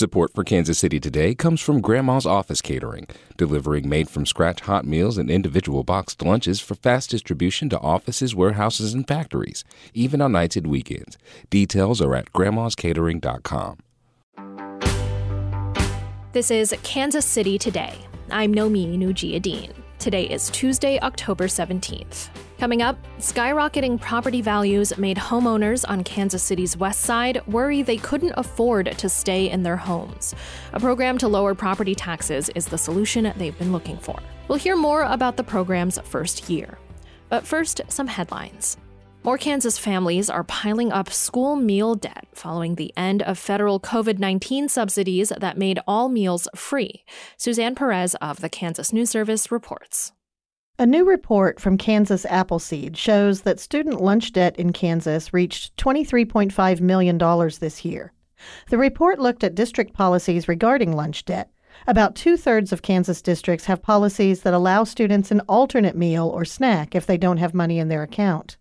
Support for Kansas City Today comes from Grandma's Office Catering, delivering made from scratch hot meals and individual boxed lunches for fast distribution to offices, warehouses, and factories, even on nights and weekends. Details are at grandmascatering.com. This is Kansas City Today. I'm Nomin Ujiyediin. Today is Tuesday, October 17th. Coming up, skyrocketing property values made homeowners on Kansas City's west side worry they couldn't afford to stay in their homes. A program to lower property taxes is the solution they've been looking for. We'll hear more about the program's first year. But first, some headlines. More Kansas families are piling up school meal debt following the end of federal COVID 19 subsidies that made all meals free. Suzanne Perez of the Kansas News Service reports. A new report from Kansas Appleseed shows that student lunch debt in Kansas reached $23.5 million this year. The report looked at district policies regarding lunch debt. About two thirds of Kansas districts have policies that allow students an alternate meal or snack if they don't have money in their account.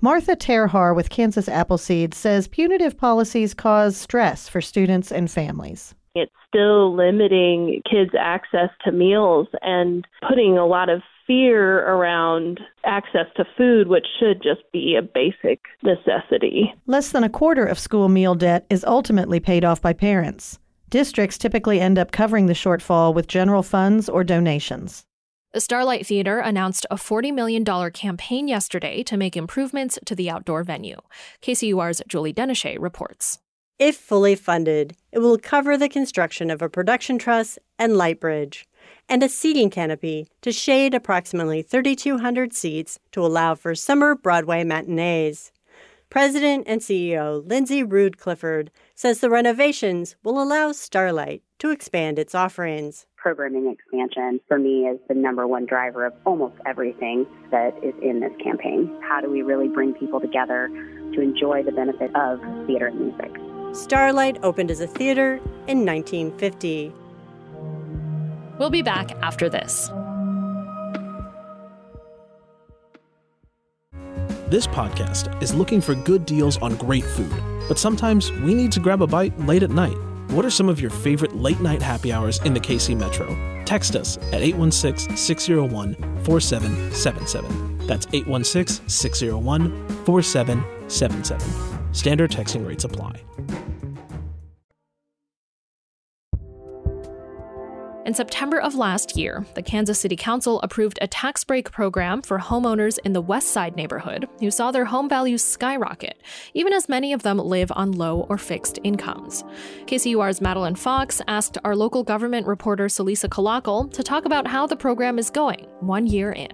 Martha Terhar with Kansas Appleseed says punitive policies cause stress for students and families. It's still limiting kids' access to meals and putting a lot of fear around access to food, which should just be a basic necessity. Less than a quarter of school meal debt is ultimately paid off by parents. Districts typically end up covering the shortfall with general funds or donations. The Starlight Theater announced a $40 million campaign yesterday to make improvements to the outdoor venue. KCUR's Julie Denesha reports. If fully funded, it will cover the construction of a production truss and light bridge and a seating canopy to shade approximately 3,200 seats to allow for summer Broadway matinees. President and CEO Lindsey Rood Clifford says the renovations will allow Starlight to expand its offerings. Programming expansion for me is the number one driver of almost everything that is in this campaign. How do we really bring people together to enjoy the benefit of theater and music? Starlight opened as a theater in 1950. We'll be back after this. This podcast is looking for good deals on great food, but sometimes we need to grab a bite late at night. What are some of your favorite late night happy hours in the KC Metro? Text us at 816 601 4777. That's 816 601 4777. Standard texting rates apply. In September of last year, the Kansas City Council approved a tax break program for homeowners in the West Side neighborhood who saw their home values skyrocket, even as many of them live on low or fixed incomes. KCUR's Madeline Fox asked our local government reporter Celisa Calacal to talk about how the program is going one year in.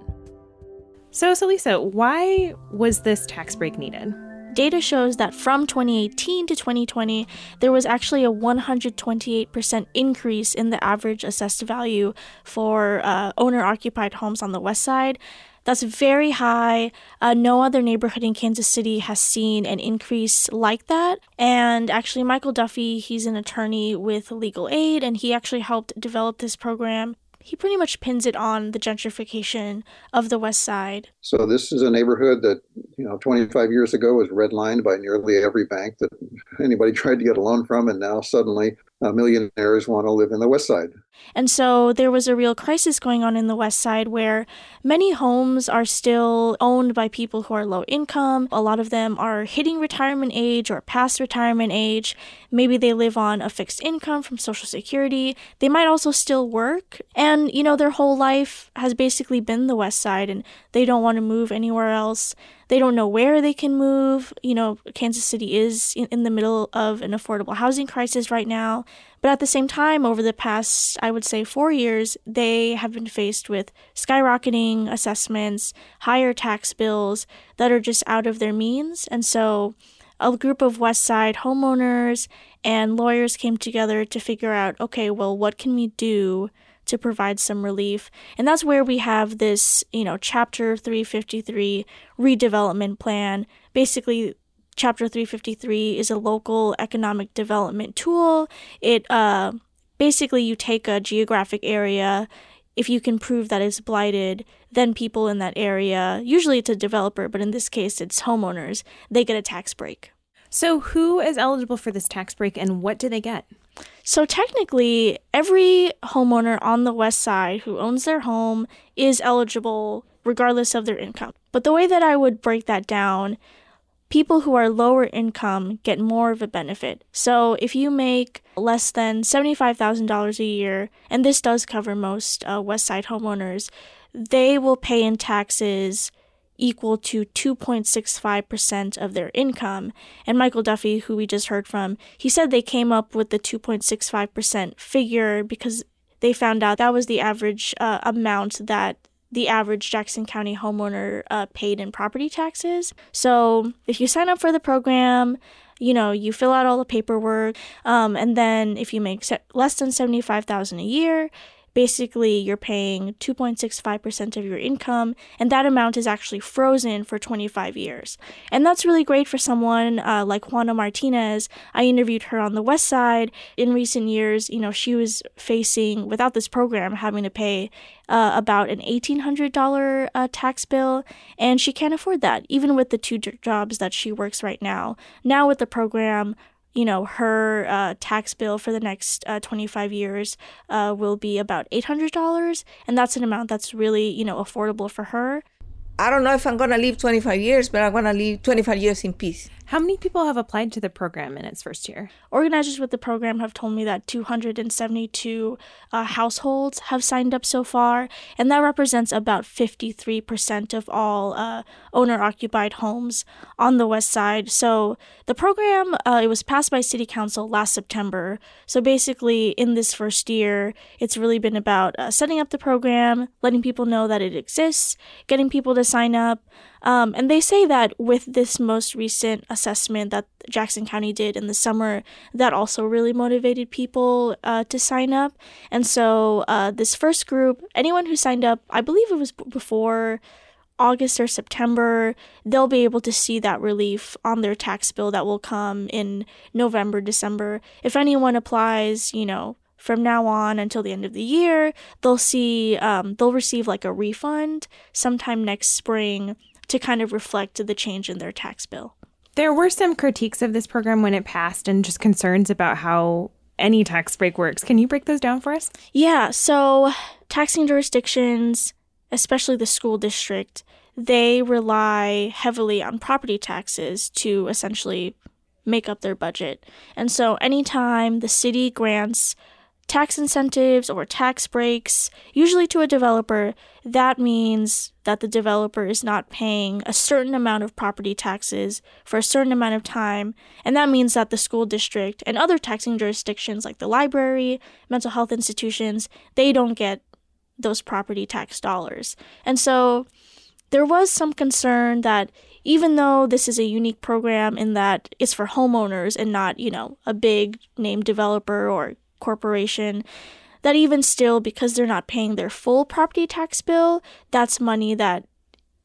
So, Celisa, why was this tax break needed? Data shows that from 2018 to 2020, there was actually a 128% increase in the average assessed value for uh, owner occupied homes on the west side. That's very high. Uh, no other neighborhood in Kansas City has seen an increase like that. And actually, Michael Duffy, he's an attorney with Legal Aid, and he actually helped develop this program he pretty much pins it on the gentrification of the West Side. So this is a neighborhood that, you know, 25 years ago was redlined by nearly every bank that anybody tried to get a loan from, and now suddenly uh, millionaires want to live in the West Side. And so there was a real crisis going on in the West Side where many homes are still owned by people who are low income. A lot of them are hitting retirement age or past retirement age. Maybe they live on a fixed income from Social Security. They might also still work. And, you know, their whole life has basically been the West Side and they don't want to move anywhere else. They don't know where they can move. You know, Kansas City is in, the middle of an affordable housing crisis right now. But at the same time, over the past, I would say, four years, they have been faced with skyrocketing assessments, higher tax bills that are just out of their means. And so a group of West Side homeowners and lawyers came together to figure out okay, well, what can we do to provide some relief. And that's where we have this, you know, Chapter 353 redevelopment plan. Basically, Chapter 353 is a local economic development tool. It uh, basically you take a geographic area. If you can prove that it's blighted, then people in that area, usually it's a developer, but in this case it's homeowners, they get a tax break. So, who is eligible for this tax break and what do they get? So technically, every homeowner on the west side who owns their home is eligible regardless of their income. But the way that I would break that down, people who are lower income get more of a benefit. So if you make less than $75,000 a year, and this does cover most uh, west side homeowners, they will pay in taxes equal to 2.65% of their income. And Michael Duffy, who we just heard from, he said they came up with the 2.65% figure because they found out that was the average uh, amount that the average Jackson County homeowner uh, paid in property taxes. So if you sign up for the program, you know you fill out all the paperwork, um, and then if you make se- less than seventy five thousand a year, basically you're paying 2.65% of your income, and that amount is actually frozen for 25 years. And that's really great for someone uh, like Juana Martinez. I interviewed her on the West Side. In recent years, you know, she was facing, without this program, having to pay uh, about an $1,800 uh, tax bill, and she can't afford that, even with the two jobs that she works right now. Now, with the program, you know, her uh, tax bill for the next uh, 25 years uh, will be about $800. And that's an amount that's really, you know, affordable for her. I don't know if I'm going to live 25 years, but I'm going to live 25 years in peace. How many people have applied to the program in its first year? Organizers with the program have told me that 272 uh, households have signed up so far, and that represents about 53% of all uh, owner occupied homes on the west side. So the program, uh, it was passed by City Council last September. So basically, in this first year, it's really been about uh, setting up the program, letting people know that it exists, getting people to sign up. Um, and they say that with this most recent assessment that Jackson County did in the summer, that also really motivated people uh, to sign up. And so uh, this first group, anyone who signed up, I believe it was before August or September, they'll be able to see that relief on their tax bill that will come in November, December. If anyone applies, you know, from now on until the end of the year, they'll see, um, they'll receive like a refund sometime next spring to kind of reflect the change in their tax bill. There were some critiques of this program when it passed and just concerns about how any tax break works. Can you break those down for us? Yeah, so taxing jurisdictions, especially the school district, they rely heavily on property taxes to essentially make up their budget. And so anytime the city grants tax incentives or tax breaks, usually to a developer, that means that the developer is not paying a certain amount of property taxes for a certain amount of time. And that means that the school district and other taxing jurisdictions like the library, mental health institutions, they don't get those property tax dollars. And so there was some concern that even though this is a unique program in that it's for homeowners and not, you know, a big name developer or corporation that even still because they're not paying their full property tax bill that's money that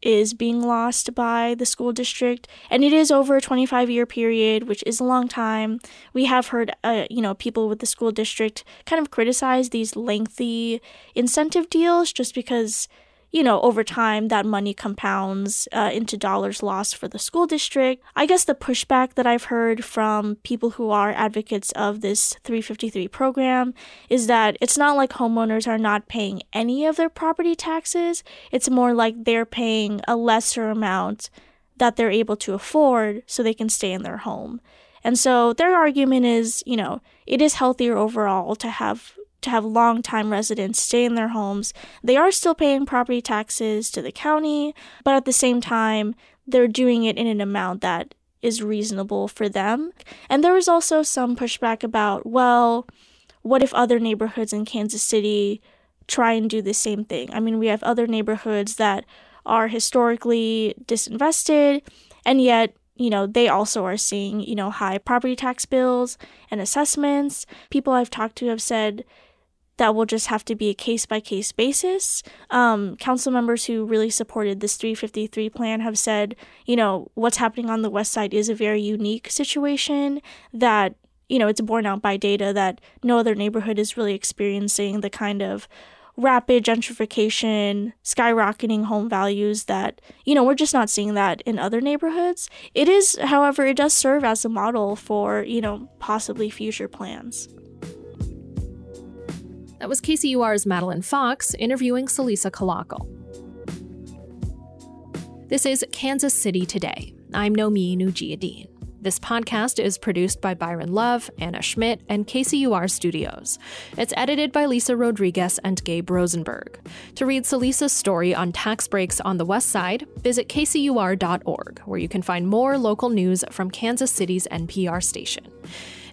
is being lost by the school district. And it is over a 25 year period which is a long time. We have heard uh, you know people with the school district kind of criticize these lengthy incentive deals just because you know, over time, that money compounds uh, into dollars lost for the school district. I guess the pushback that I've heard from people who are advocates of this 353 program is that it's not like homeowners are not paying any of their property taxes, it's more like they're paying a lesser amount that they're able to afford so they can stay in their home. And so their argument is, you know, it is healthier overall to have to have long-time residents stay in their homes. They are still paying property taxes to the county, but at the same time, they're doing it in an amount that is reasonable for them. And there was also some pushback about, well, what if other neighborhoods in Kansas City try and do the same thing? I mean, we have other neighborhoods that are historically disinvested, and yet you know, they also are seeing, you know, high property tax bills and assessments. People I've talked to have said that will just have to be a case by case basis. Um, council members who really supported this 353 plan have said, you know, what's happening on the west side is a very unique situation that, you know, it's borne out by data that no other neighborhood is really experiencing the kind of rapid gentrification, skyrocketing home values that, you know, we're just not seeing that in other neighborhoods. It is, however, it does serve as a model for, you know, possibly future plans. That was KCUR's Madeline Fox interviewing Celisa Calacal. This is Kansas City Today. I'm Nomin Ujiyediin. This podcast is produced by Byron Love, Anna Schmidt, and KCUR Studios. It's edited by Lisa Rodriguez and Gabe Rosenberg. To read Celisa's story on tax breaks on the West Side, visit kcur.org, where you can find more local news from Kansas City's NPR station.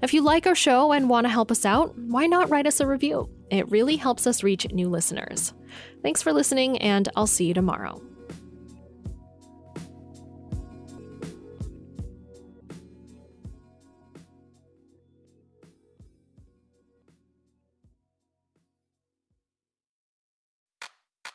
If you like our show and want to help us out, why not write us a review? It really helps us reach new listeners. Thanks for listening, and I'll see you tomorrow.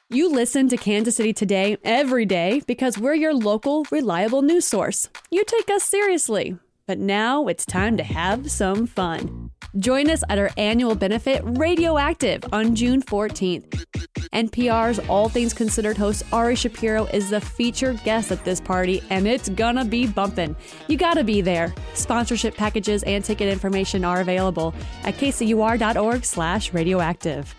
You listen to Kansas City Today every day because we're your local, reliable news source. You take us seriously. But now it's time to have some fun. Join us at our annual benefit Radioactive on June 14th. NPR's All Things Considered host Ari Shapiro is the featured guest at this party, and it's gonna be bumpin'. You gotta be there. Sponsorship packages and ticket information are available at kcur.org slash radioactive.